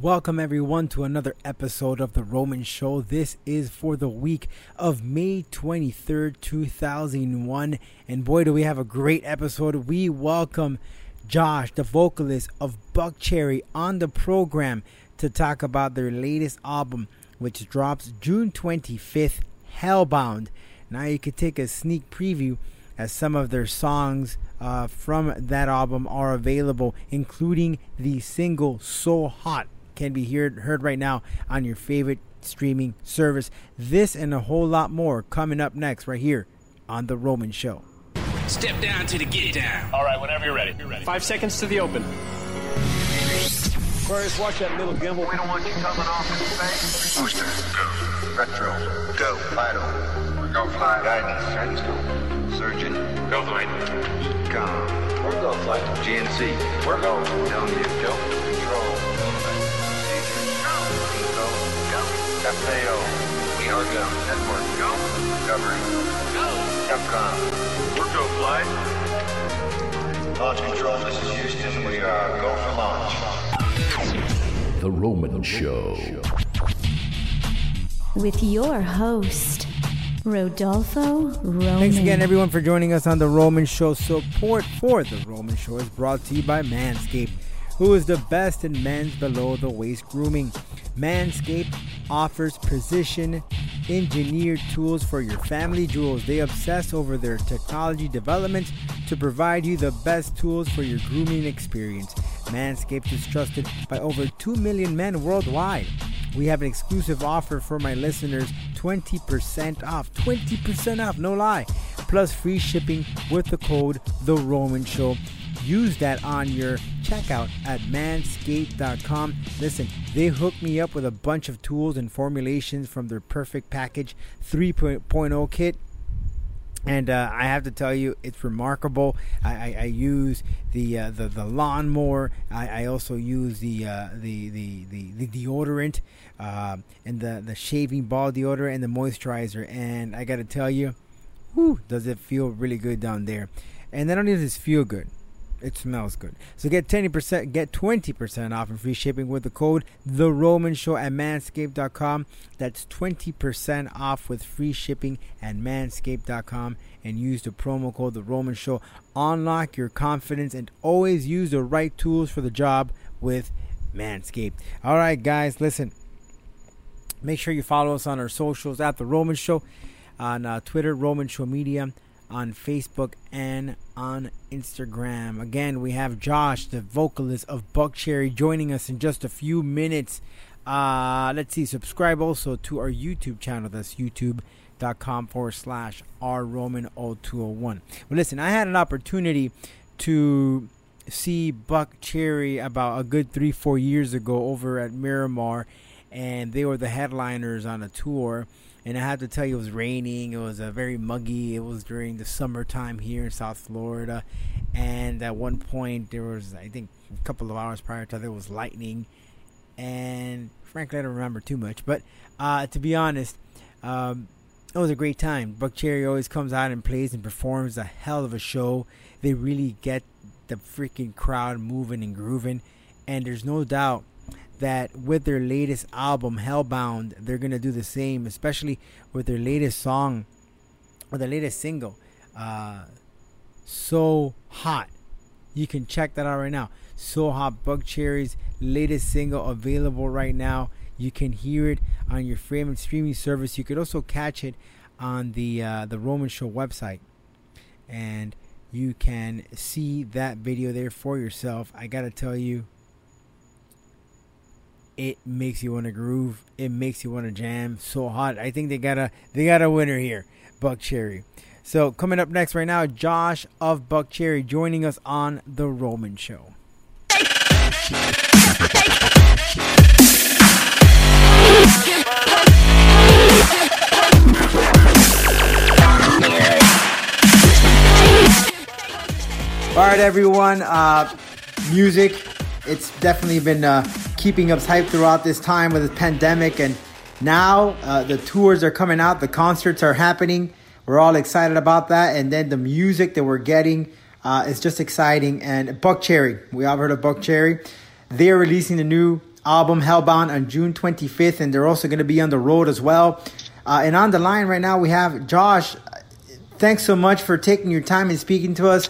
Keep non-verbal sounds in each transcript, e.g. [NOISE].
Welcome, everyone, to another episode of The Roman Show. This is for the week of May 23rd, 2001. And boy, do we have a great episode. We welcome Josh, the vocalist of Buckcherry, on the program to talk about their latest album, which drops June 25th, Hellbound. Now you can take a sneak preview as some of their songs uh, from that album are available, including the single So Hot can be heard, heard right now on your favorite streaming service. This and a whole lot more coming up next, right here on The Roman Show. Step down to the get down. All right, whenever you're ready. You're ready. Five seconds to the open. Aquarius, watch that little gimbal. We don't want you coming off in space. Booster. Go. Retro. Go. Vital. Go fly. Guidance. Guidance go. Surgeon. Go flight. EECOM. We're go flight. GNC. We're go. Down you. Go. FAO. We are go. Network. Go. Recovery. Go. Capcom. We're go flight. Launch control. This is Houston. We are go for launch. The Roman Show. with your host, Rodolfo Roman. Thanks again, everyone, for joining us on The Roman Show. Support for The Roman Show is brought to you by Manscaped, who is the best in men's below the waist grooming. Manscaped offers precision engineered tools for your family jewels. They obsess over their technology developments to provide you the best tools for your grooming experience. Manscaped is trusted by over 2 million men worldwide. We have an exclusive offer for my listeners 20% off. 20% off, no lie. Plus free shipping with the code The Roman Show. Use that on your checkout at manscaped.com. Listen, they hooked me up with a bunch of tools and formulations from their Perfect Package 3.0 kit and uh, I have to tell you, it's remarkable. I, I, I use the, uh, the the lawnmower. I, I also use the uh, the, the, the the deodorant uh, and the the shaving ball deodorant and the moisturizer. And I got to tell you, whew, does it feel really good down there? And not only does it feel good, it smells good. So get 20%, get 20% off and free shipping with the code The Roman Show at manscaped.com. That's 20% off with free shipping at manscaped.com and use the promo code The Roman Show. Unlock your confidence and always use the right tools for the job with Manscaped. All right, guys, listen. Make sure you follow us on our socials at The Roman Show on uh, Twitter, Roman Show Media on Facebook and on Instagram. Again, we have Josh, the vocalist of Buckcherry, joining us in just a few minutes. Uh, let's see, subscribe also to our YouTube channel. That's youtube.com forward slash rroman0201. Well, listen, I had an opportunity to see Buckcherry about a good three, four years ago over at Miramar, and they were the headliners on a tour and I have to tell you, it was raining. It was uh, very muggy. It was during the summertime here in South Florida, and at one point there was, I think, a couple of hours prior to that, there was lightning, and frankly, I don't remember too much. But uh, to be honest, um, it was a great time. Buckcherry always comes out and plays and performs a hell of a show. They really get the freaking crowd moving and grooving, and there's no doubt that with their latest album Hellbound, they're gonna do the same, especially with their latest song or their latest single, uh, "So Hot." You can check that out right now. "So Hot," Buckcherry's latest single available right now. You can hear it on your favorite streaming service. You could also catch it on the uh, the Roman Show website, and you can see that video there for yourself. I gotta tell you, it makes you want to groove. It makes you want to jam. So hot. I think they got a they got a winner here, Buckcherry. So coming up next right now, Josh of Buckcherry joining us on the Roman Show. All right, everyone. Uh, music. It's definitely been uh, keeping us hyped throughout this time with the pandemic, and now uh, the tours are coming out. The concerts are happening. We're all excited about that, and then the music that we're getting uh, is just exciting. And Buckcherry, we all heard of Buckcherry. They're releasing a new album Hellbound on June 25th, and they're also going to be on the road as well. Uh, and on the line right now, we have Josh. Thanks so much for taking your time and speaking to us.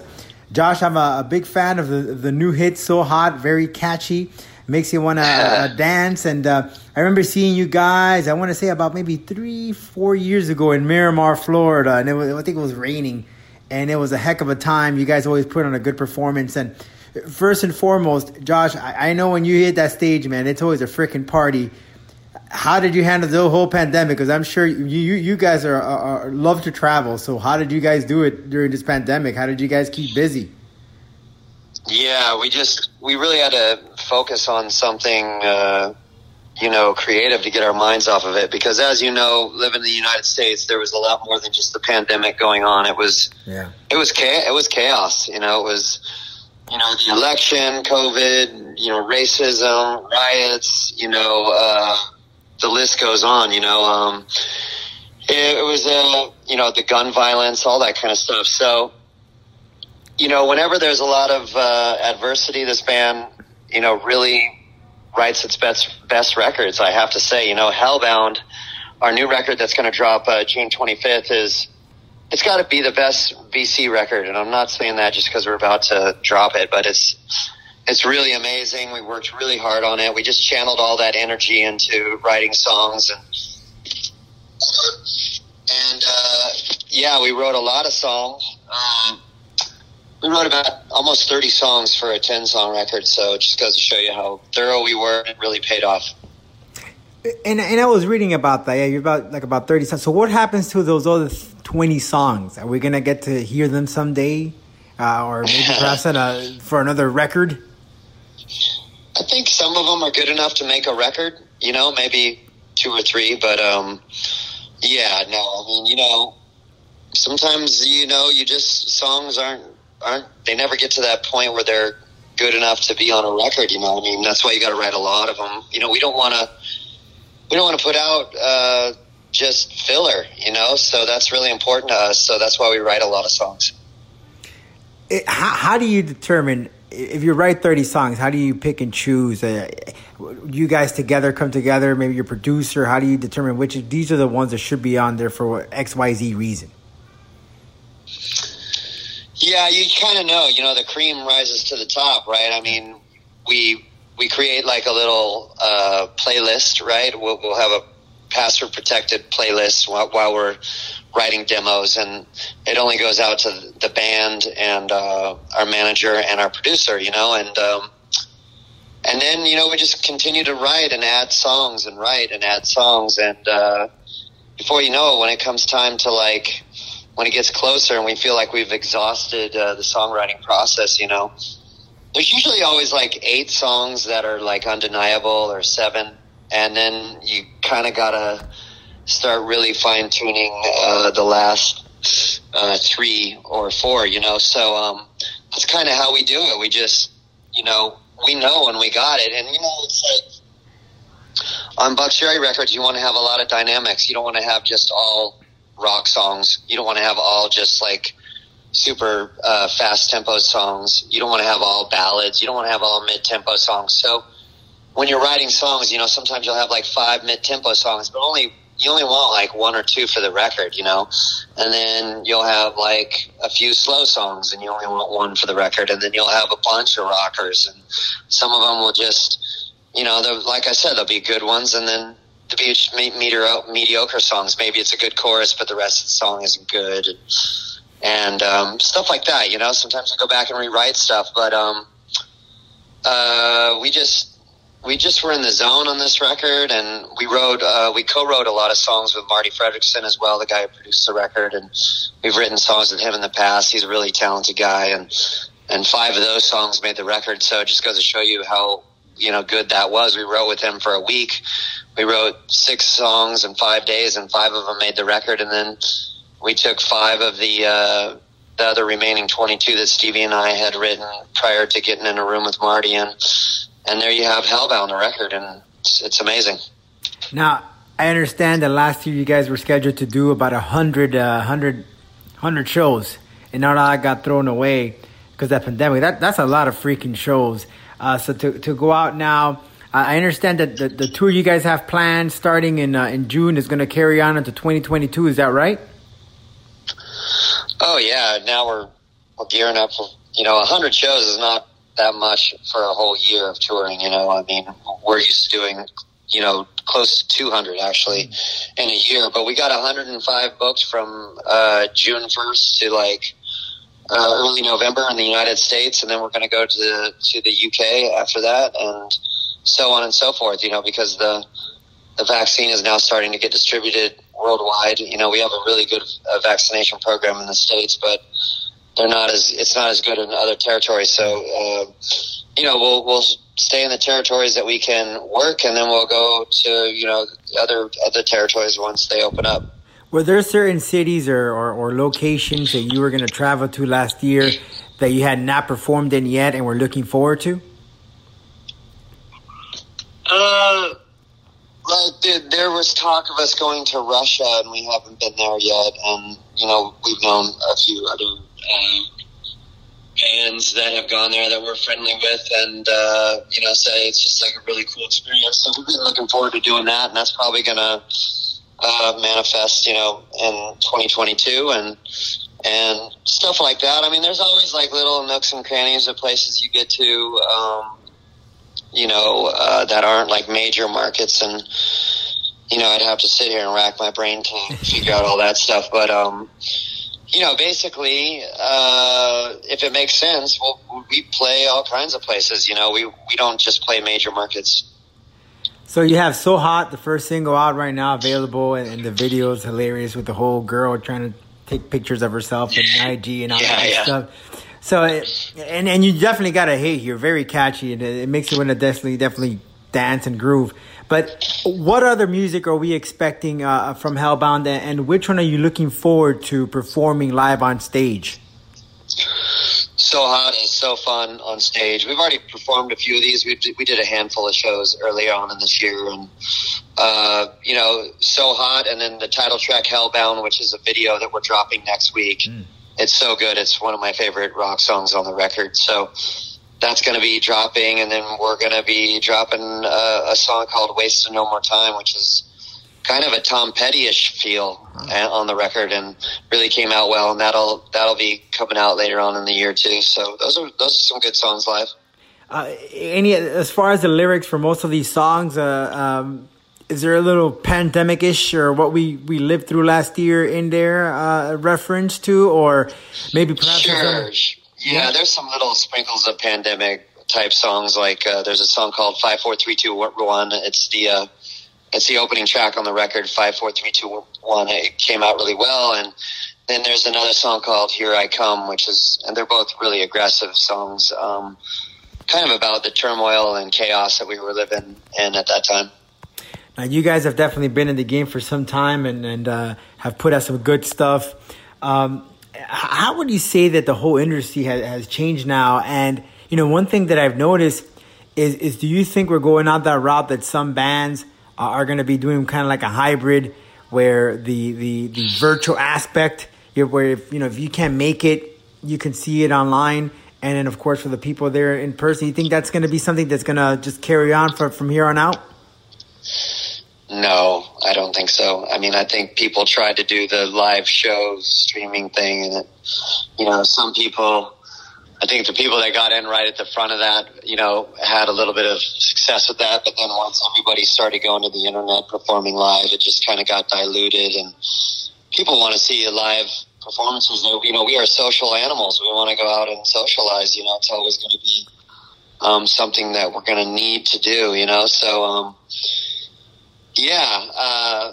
Josh, I'm a, a big fan of the, the new hit, So Hot, very catchy. Makes you want to uh, dance. And uh, I remember seeing you guys, I want to say about maybe three, four years ago in Miramar, Florida. And it was, I think it was raining. And it was a heck of a time. You guys always put on a good performance. And first and foremost, Josh, I, I know when you hit that stage, man, it's always a freaking party how did you handle the whole pandemic? Because I'm sure you, you, you guys are, are, are, love to travel. So how did you guys do it during this pandemic? How did you guys keep busy? Yeah, we just we really had to focus on something, uh, you know, creative to get our minds off of it. Because as you know, living in the United States, there was a lot more than just the pandemic going on. It was yeah, it was chaos. It was chaos. You know, it was you know the election, COVID, you know, racism, riots. You know. Uh, the list goes on. You know, um, it, it was uh, you know the gun violence, all that kind of stuff. So, you know, whenever there's a lot of uh, adversity, this band, you know, really writes its best best records. I have to say, you know, Hellbound, our new record that's going to drop uh, June 25th is. It's got to be the best BC record, and I'm not saying that just because we're about to drop it, but it's it's really amazing. We worked really hard on it. We just channeled all that energy into writing songs and and uh, yeah, we wrote a lot of songs. Um, we wrote about almost 30 songs for a 10 song record, so it just goes to show you how thorough we were. It really paid off. And, and I was reading about that. Yeah, you're about like about 30 songs. So what happens to those other 20 songs? Are we gonna get to hear them someday, uh, or maybe [LAUGHS] perhaps a, for another record? I think some of them are good enough to make a record. You know, maybe two or three, but um, yeah, no. I mean, you know, sometimes you know, you just songs aren't aren't they never get to that point where they're good enough to be on a record. You know, I mean, that's why you got to write a lot of them. You know, we don't want to we don't want to put out uh, just filler. You know, so that's really important to us. So that's why we write a lot of songs. It, how, how do you determine if you write 30 songs, how do you pick and choose? Uh, you guys together come together, maybe your producer, how do you determine which these are the ones that should be on there for XYZ reason? Yeah, you kind of know, you know, the cream rises to the top, right? I mean, we we create like a little uh, playlist, right? We'll, we'll have a password protected playlist while, while we're writing demos, and it only goes out to the band and uh, our manager and our producer, you know, and um, and then you know we just continue to write and add songs and write and add songs, and uh, before you know it, when it comes time to like when it gets closer and we feel like we've exhausted uh, the songwriting process, you know, there's usually always like eight songs that are like undeniable or seven, and then you kind of gotta start really fine tuning uh, the last uh, three or four. You know, so um, that's kind of how we do it. We just, you know, we know when we got it, and you know, it's like on Buckcherry Records, you want to have a lot of dynamics. You don't want to have just all rock songs. You don't want to have all just like super uh, fast tempo songs. You don't want to have all ballads. You don't want to have all mid tempo songs. So when you're writing songs, you know, sometimes you'll have like five mid tempo songs, but only you only want like one or two for the record, you know, and then you'll have like a few slow songs, and you only want one for the record, and then you'll have a bunch of rockers, and some of them will just, you know, like I said, they'll be good ones, and then to be just mediocre, mediocre songs. Maybe it's a good chorus, but the rest of the song isn't good, and, and um, stuff like that. You know, sometimes I go back and rewrite stuff, but um, uh, we just we just were in the zone on this record, and we wrote, uh, we co-wrote a lot of songs with Marti Frederiksen as well, the guy who produced the record, and we've written songs with him in the past. He's a really talented guy, and and five of those songs made the record. So it just goes to show you how you know good that was. We wrote with him for a week. We wrote six songs in five days, and five of them made the record. And then we took five of the uh, the other remaining twenty two that Stevie and I had written prior to getting in a room with Marti and and there you have Hellbound, the record, and it's, it's amazing. Now, I understand that last year you guys were scheduled to do about a hundred, uh, hundred, hundred shows, and now that got thrown away because that pandemic. That that's a lot of freaking shows. Uh, so to to go out now, I understand that the, the tour you guys have planned starting in uh, in June is going to carry on into 2022. Is that right? Oh yeah, now we're, we're gearing up for you know, hundred shows is not that much for a whole year of touring. You know, I mean, we're used to doing you know close to 200 actually in a year, but we got 105 booked from uh, June 1st to like uh, early November in the United States, and then we're going to go to the, to the UK after that, and so on and so forth. You know, because the the vaccine is now starting to get distributed worldwide. You know, we have a really good uh, vaccination program in the states, but they're not as it's not as good in other territories. So, uh, you know, we'll we'll stay in the territories that we can work, and then we'll go to you know other other territories once they open up. Were there certain cities or, or, or locations that you were going to travel to last year that you had not performed in yet and were looking forward to? Uh, like there, there was talk of us going to Russia, and we haven't been there yet. And you know, we've known a few other um, bands that have gone there that we're friendly with, and uh, you know, say it's just like a really cool experience. So we've been looking forward to doing that, and that's probably gonna uh, manifest, you know, in 2022, and and stuff like that. I mean, there's always like little nooks and crannies of places you get to. Um, you know, uh, that aren't like major markets. And, you know, I'd have to sit here and rack my brain to [LAUGHS] figure out all that stuff. But, um, you know, basically, uh, if it makes sense, we'll, we play all kinds of places. You know, we, we don't just play major markets. So you have So Hot, the first single out right now, available, and, and the video is hilarious with the whole girl trying to take pictures of herself in IG and all Yeah, that yeah. stuff. So, it, and and you definitely got a hit here, very catchy, and it, it makes you want to definitely definitely dance and groove. But what other music are we expecting uh, from Hellbound, and- and which one are you looking forward to performing live on stage? So hot and so fun on stage. We've already performed a few of these. We did, we did a handful of shows early on in this year, and uh, you know, so hot, and then the title track "Hellbound," which is a video that we're dropping next week. It's so good. It's one of my favorite rock songs on the record. So that's going to be dropping, and then we're going to be dropping uh, a song called "Wasting No More Time," which is kind of a Tom Petty-ish feel uh, on the record, and really came out well. And that'll that'll be coming out later on in the year too. So those are those are some good songs live. Uh, any as far as the lyrics for most of these songs, uh, um, is there a little pandemic-ish or what we we lived through last year in there uh, reference to, or maybe perhaps Sure. Yeah, there's some little sprinkles of pandemic type songs. Like uh, there's a song called Five Four Three Two One. It's the uh, it's the opening track on the record. Five Four Three Two One. It came out really well, and then there's another song called Here I Come, which is and they're both really aggressive songs. Um, kind of about the turmoil and chaos that we were living in at that time. Now, you guys have definitely been in the game for some time and, and uh, have put out some good stuff. Um, how would you say that the whole industry has, has changed now? And, you know, one thing that I've noticed is, is do you think we're going out that route that some bands are, going to be doing kind of like a hybrid where the, the, the virtual aspect, where if, you know, if you can't make it, you can see it online. And then, of course, for the people there in person, you think that's going to be something that's going to just carry on for, from here on out? No, I don't think so. I mean, I think people tried to do the live show streaming thing, and it, you know, some people. I think the people that got in right at the front of that, you know, had a little bit of success with that. But then once everybody started going to the internet performing live, it just kind of got diluted, and people want to see live performances. You know, we are social animals. We want to go out and socialize. You know, it's always going to be um, something that we're going to need to do. You know, so. Um, yeah, uh,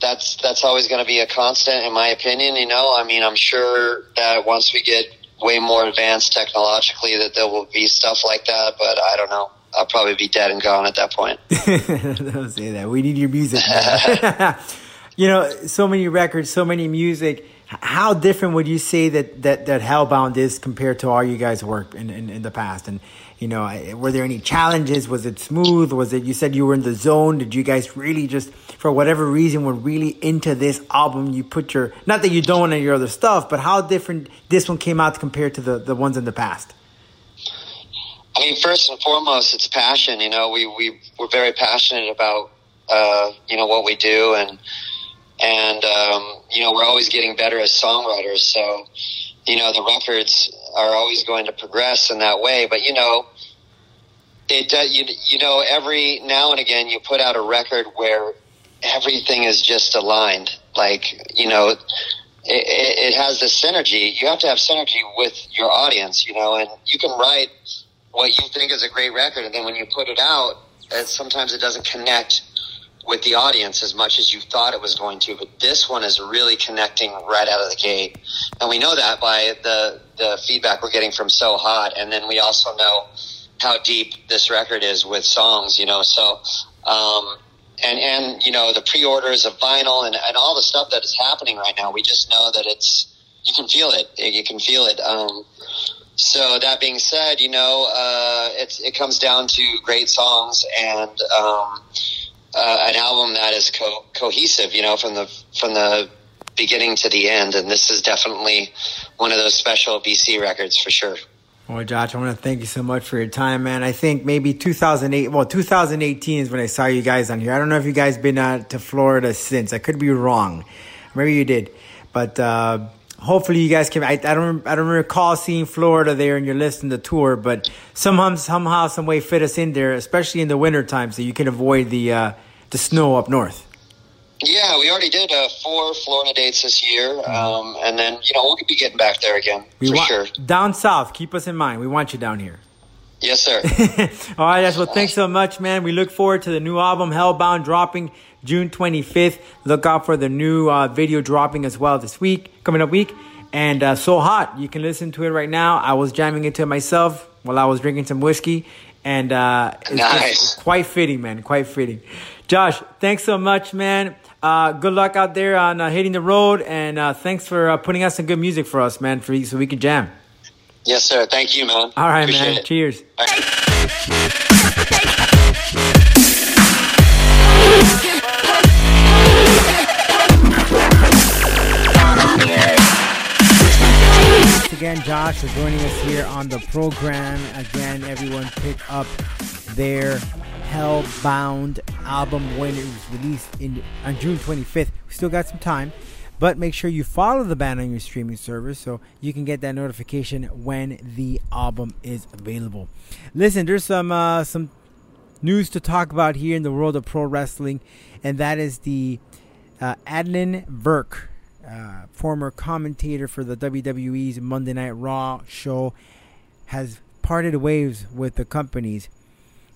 that's that's always going to be a constant, in my opinion. You know, I mean, I'm sure that once we get way more advanced technologically, that there will be stuff like that. But I don't know. I'll probably be dead and gone at that point. [LAUGHS] Don't say that. We need your music. [LAUGHS] you know, so many records, so many music. How different would you say that that that Hellbound is compared to all you guys worked in, in, in the past? And you know, I- were there any challenges? Was it smooth? Was it? You said you were in the zone. Did you guys really just, for whatever reason, were really into this album? You put your not that you don't want your other stuff, but how different this one came out compared to the the ones in the past? I mean, first and foremost, it's passion. You know, we we we're very passionate about uh, you know what we do, and and um, you know we're always getting better as songwriters. So you know the records are always going to progress in that way. But you know, it you you know every now and again you put out a record where everything is just aligned. Like you know, it, it, it has this synergy. You have to have synergy with your audience. You know, and you can write what you think is a great record, and then when you put it out, sometimes it doesn't connect with the audience as much as you thought it was going to. But this one is really connecting right out of the gate, and we know that by the the feedback we're getting from So Hot, and then we also know how deep this record is with songs. You know, so. Um, and and you know the pre-orders of vinyl and, and all the stuff that is happening right now we just know that it's you can feel it you can feel it um, so that being said, you know, uh, it's, it comes down to great songs and um, uh, an album that is co- cohesive, you know, from the from the beginning to the end. And this is definitely one of those special BC records for sure. Well, Josh, I want to thank you so much for your time, man. I think maybe 2008, well, 2018 is when I saw you guys on here. I don't know if you guys been uh, to Florida since. I could be wrong. Maybe you did, but uh, hopefully you guys can. I, I don't I don't recall seeing Florida there in your list in the tour, but somehow somehow some way fit us in there, especially in the winter time, so you can avoid the uh, the snow up north. Yeah, we already did uh, four Florida dates this year, um, and then you know we'll be getting back there again We for want sure. down south. Keep us in mind. We want you down here. Yes, sir. [LAUGHS] All right, guys. Well, thanks so much, man. We look forward to the new album, Hellbound, dropping June 25th. Look out for the new uh, video dropping as well this week, coming up week. And uh, So Hot, you can listen to it right now. I was jamming it to myself while I was drinking some whiskey. And uh, it's Nice. just quite fitting, man. Quite fitting. Josh, thanks so much, man. Uh, good luck out there on uh, hitting the road. And uh, thanks for uh, putting out some good music for us, man, for, so we can jam. Yes, sir. Thank you, man. All right, Appreciate man. it. Cheers. All right. Again, Josh, for joining us here on the program. Again, everyone pick up their Hellbound album when it was released in on June 25th. We still got some time, but make sure you follow the band on your streaming service so you can get that notification when the album is available. Listen, there's some uh, some news to talk about here in the world of pro wrestling, and that is the uh, Adnan Virk, uh, former commentator for the WWE's Monday Night Raw show, has parted ways with the companies.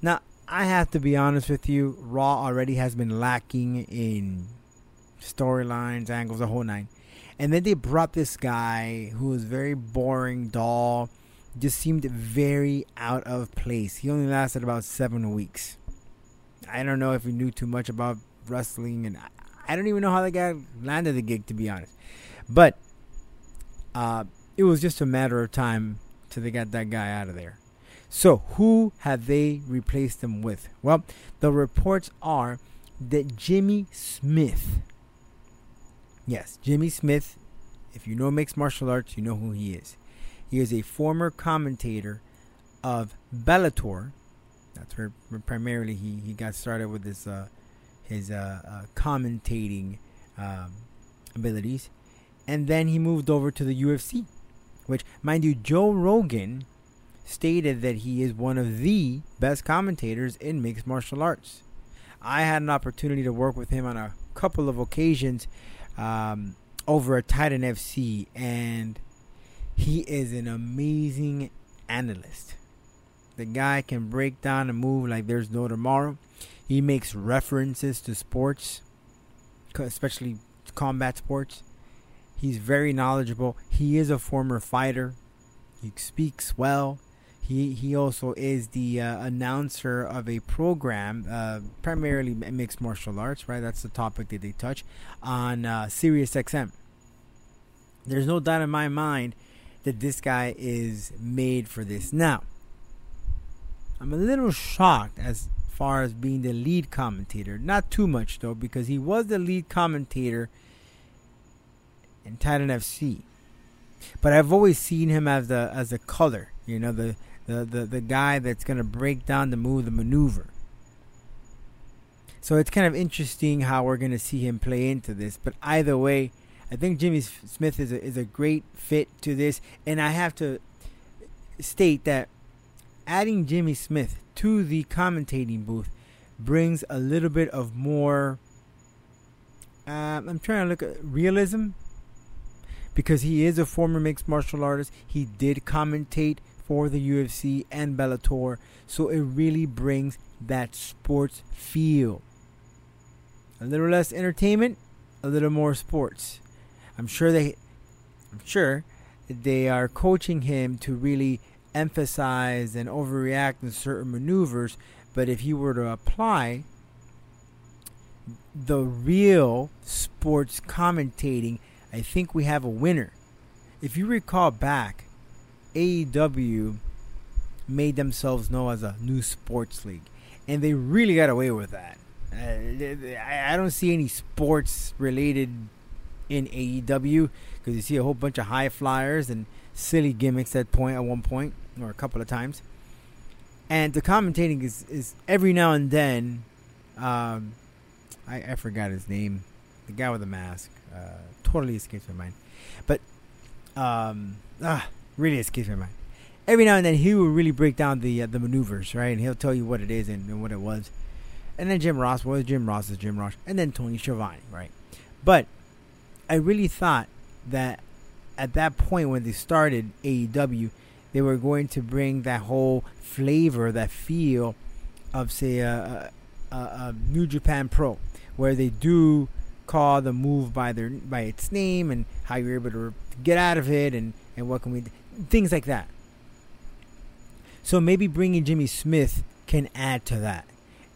Now, I have to be honest with you, Raw already has been lacking in storylines, angles, the whole nine. And then they brought this guy who was very boring, dull, just seemed very out of place. He only lasted about seven weeks. I don't know if he knew too much about wrestling, and I- don't even know how the guy landed the gig, to be honest. But uh, it was just a matter of time till they got that guy out of there. So, who have they replaced him with? Well, the reports are that Jimmy Smith, yes, Jimmy Smith, if you know mixed martial arts, you know who he is. He is a former commentator of Bellator. That's where primarily he, he got started with his uh, his uh, uh, commentating um, abilities, and then he moved over to the UFC, which, mind you, Joe Rogan stated that he is one of the best commentators in mixed martial arts. I had an opportunity to work with him on a couple of occasions um, over at Titan FC, and he is an amazing analyst. The guy can break down a move like there's no tomorrow. He makes references to sports, especially combat sports. He's very knowledgeable. He is a former fighter. He speaks well. He he also is the uh, announcer of a program, uh, primarily mixed martial arts. Right, that's the topic that they touch on uh, Sirius XM. There's no doubt in my mind that this guy is made for this. Now, I'm a little shocked as far as being the lead commentator. Not too much though, because he was the lead commentator in Titan FC. But I've always seen him as the as a color, you know, the the the, the guy that's gonna break down the move, the maneuver. So it's kind of interesting how we're gonna see him play into this. But either way, I think Jimmy Smith is a, is a great fit to this, and I have to state that adding Jimmy Smith to the commentating booth brings a little bit of more. Um, I'm trying to look at realism because he is a former mixed martial artist. He did commentate for the UFC and Bellator, so it really brings that sports feel. A little less entertainment, a little more sports. I'm sure they, I'm sure they are coaching him to really emphasize and overreact in certain maneuvers. But if he were to apply the real sports commentating, I think we have a winner. If you recall back, AEW made themselves known as a new sports league, and they really got away with that. Uh, I don't see any sports related in AEW because you see a whole bunch of high flyers and silly gimmicks at point at one point or a couple of times. And the commentating is, is every now and then. Um, I, I forgot his name. The guy with the mask. Uh, totally escapes my mind. But um, ah, really escapes my mind. Every now and then he will really break down the uh, the maneuvers, right? And he'll tell you what it is and, and what it was. And then Jim Ross was Jim Ross is Jim Ross, and then Tony Schiavone, right? But I really thought that at that point when they started AEW, they were going to bring that whole flavor, that feel of say a, a, New Japan Pro, where they do call the move by their by its name and how you're able to get out of it and and what can we things like that. So maybe bringing Jimmy Smith can add to that,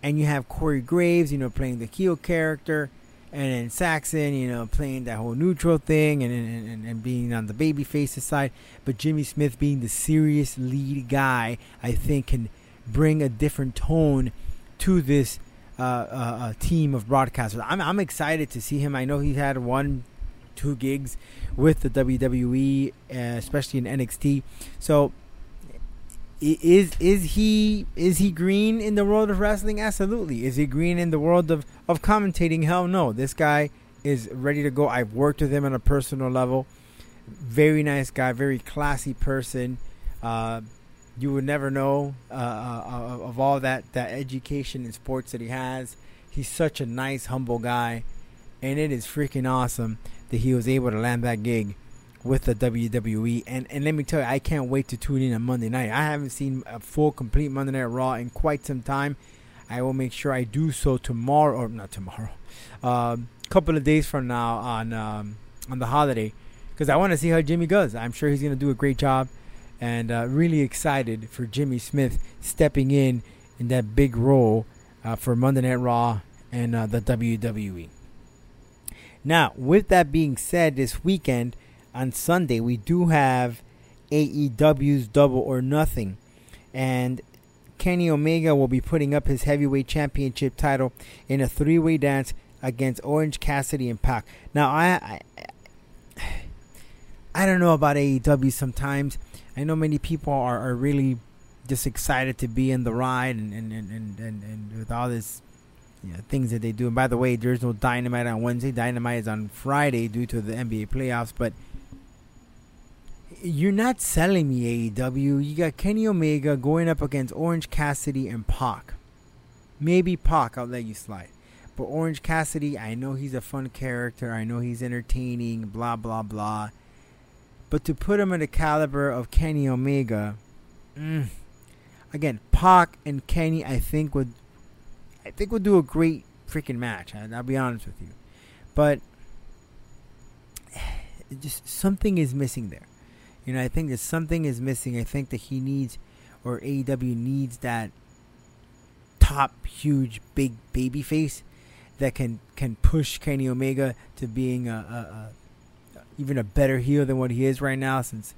and you have Corey Graves, you know, playing the heel character and then Saxton, you know, playing that whole neutral thing and, and, and being on the baby faces side. But Jimmy Smith being the serious lead guy, I think can bring a different tone to this uh, uh, uh, team of broadcasters. I'm, I'm excited to see him. I know he had one, two gigs with the WWE, uh, especially in NXT. So is is he is he green in the world of wrestling? Absolutely. Is he green in the world of of commentating? Hell no. This guy is ready to go. I've worked with him on a personal level. Very nice guy, very classy person. Uh, you would never know uh, uh, of all that that education in sports that he has. He's such a nice, humble guy, and it is freaking awesome that he was able to land that gig with the WWE. And and let me tell you, I can't wait to tune in on Monday night. I haven't seen a full, complete Monday Night Raw in quite some time. I will make sure I do so tomorrow, or not tomorrow, a [LAUGHS] um, couple of days from now on um, on the holiday, because I want to see how Jimmy goes. I'm sure he's going to do a great job, and uh, really excited for Jimmy Smith stepping in in that big role uh, for Monday Night Raw and uh, the WWE. Now, with that being said, this weekend on Sunday, we do have AEW's Double or Nothing. And Kenny Omega will be putting up his heavyweight championship title in a three way dance against Orange Cassidy and Pac. Now, I, I, I don't know about AEW sometimes. I know many people are, are really just excited to be in the ride and, and, and, and, and with all this you know, things that they do. And by the way, there's no Dynamite on Wednesday. Dynamite is on Friday due to the NBA playoffs. But you're not selling me AEW. You got Kenny Omega going up against Orange Cassidy and Pac. Maybe Pac, I'll let you slide. But Orange Cassidy, I know he's a fun character. I know he's entertaining, blah, blah, blah. But to put him in the caliber of Kenny Omega, mm, again, Pac and Kenny, I think would, I think would do a great freaking match. I, I'll be honest with you, but [SIGHS] just something is missing there. You know, I think that something is missing. I think that he needs, or AEW needs that top, huge, big baby face that can can push Kenny Omega to being a, a, a even a better heel than what he is right now, since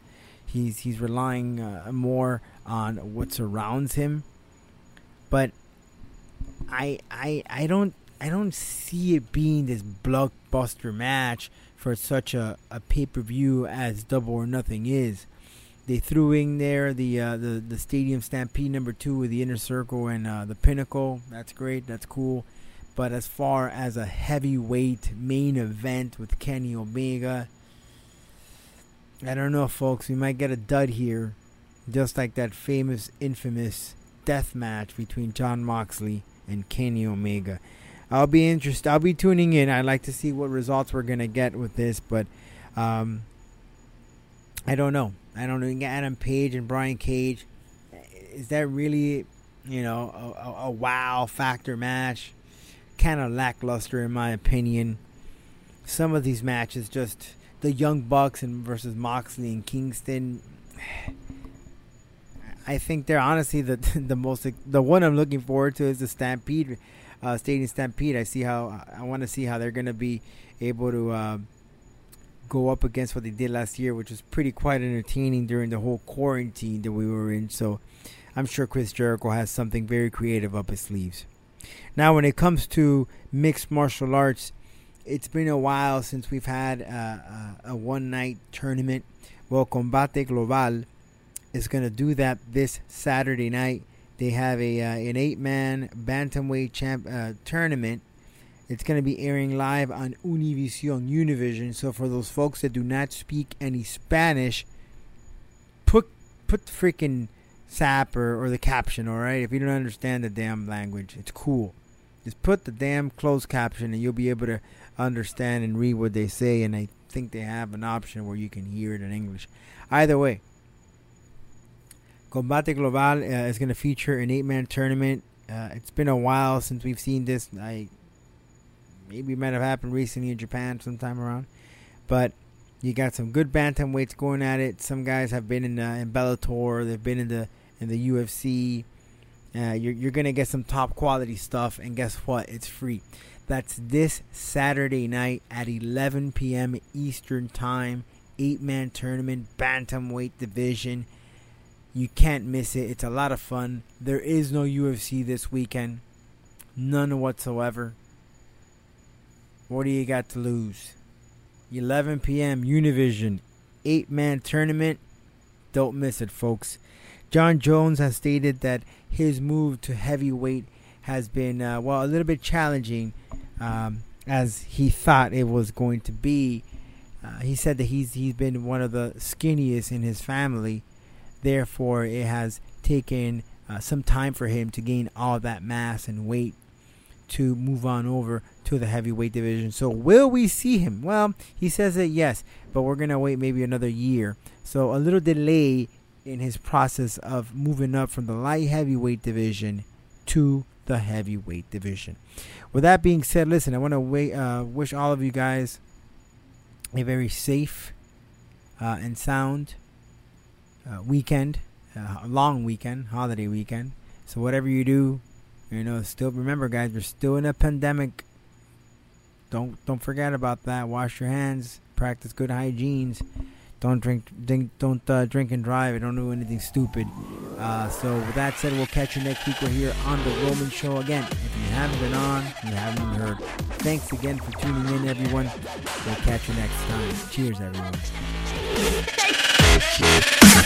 he's he's relying uh, more on what surrounds him. But I I I don't I don't see it being this blockbuster match for such a, a pay per view as Double or Nothing is. they threw in there the uh, the the Stadium Stampede number two with the Inner Circle and uh, the Pinnacle. That's great. That's cool. But as far as a heavyweight main event with Kenny Omega, I don't know, folks. We might get a dud here, just like that famous, infamous death match between Jon Moxley and Kenny Omega. I'll be interested. I'll be tuning in. I'd like to see what results we're gonna get with this, but um, I don't know. I don't know. Adam Page and Brian Cage. Is that really, you know, a, a, a wow factor match? Kind of lackluster in my opinion. Some of these matches, just the Young Bucks and versus Moxley and Kingston. I think they're honestly the [LAUGHS] the most the one I'm looking forward to is the Stampede, uh, Stadium Stampede. I see how I want to see how they're gonna be able to. Uh, go up against what they did last year, which was pretty quite entertaining during the whole quarantine that we were in. So I'm sure Chris Jericho has something very creative up his sleeves. Now, when it comes to mixed martial arts, it's been a while since we've had a, a, a one night tournament. Well, Combate Global is going to do that this Saturday night. They have a uh, an eight man bantamweight champ uh, tournament it's going to be airing live on Univision, Univision. So for those folks that do not speak any Spanish, put put the freaking sap or, or the caption, all right? If you don't understand the damn language, it's cool. Just put the damn closed caption and you'll be able to understand and read what they say. And I think they have an option where you can hear it in English. Either way, Combate Global uh, is going to feature an eight man tournament. Uh, it's been a while since we've seen this. I maybe it might have happened recently in Japan sometime around. But you got some good bantamweights going at it. Some guys have been in, uh, in Bellator. They've been in the in the UFC. Uh, you're you're gonna get some top quality stuff, and guess what? It's free. That's this Saturday night at 11 p.m. Eastern Time. Eight man tournament, bantamweight division. You can't miss it. It's a lot of fun. There is no UFC this weekend, none whatsoever. What do you got to lose? 11 p.m. Univision, eight man tournament. Don't miss it, folks. Jon Jones has stated that his move to heavyweight has been, uh, well, a little bit challenging um, as he thought it was going to be. Uh, he said that he's he's been one of the skinniest in his family, therefore it has taken uh, some time for him to gain all that mass and weight to move on over to the heavyweight division. So will we see him? Well, he says that yes, but we're gonna wait maybe another year. So a little delay in his process of moving up from the light heavyweight division to the heavyweight division. With that being said, listen, I want to uh, wish all of you guys a very safe uh, and sound uh, weekend, uh, long weekend, holiday weekend. So whatever you do, you know, still remember, guys, we're still in a pandemic. Don't don't forget about that. Wash your hands. Practice good hygienes. Don't drink, drink don't uh, drink and drive. Don't do anything stupid. Uh, so with that said, we'll catch you next week. We're here on the Roman Show again. If you haven't been on, you haven't heard. Thanks again for tuning in, everyone. We'll catch you next time. Cheers, everyone.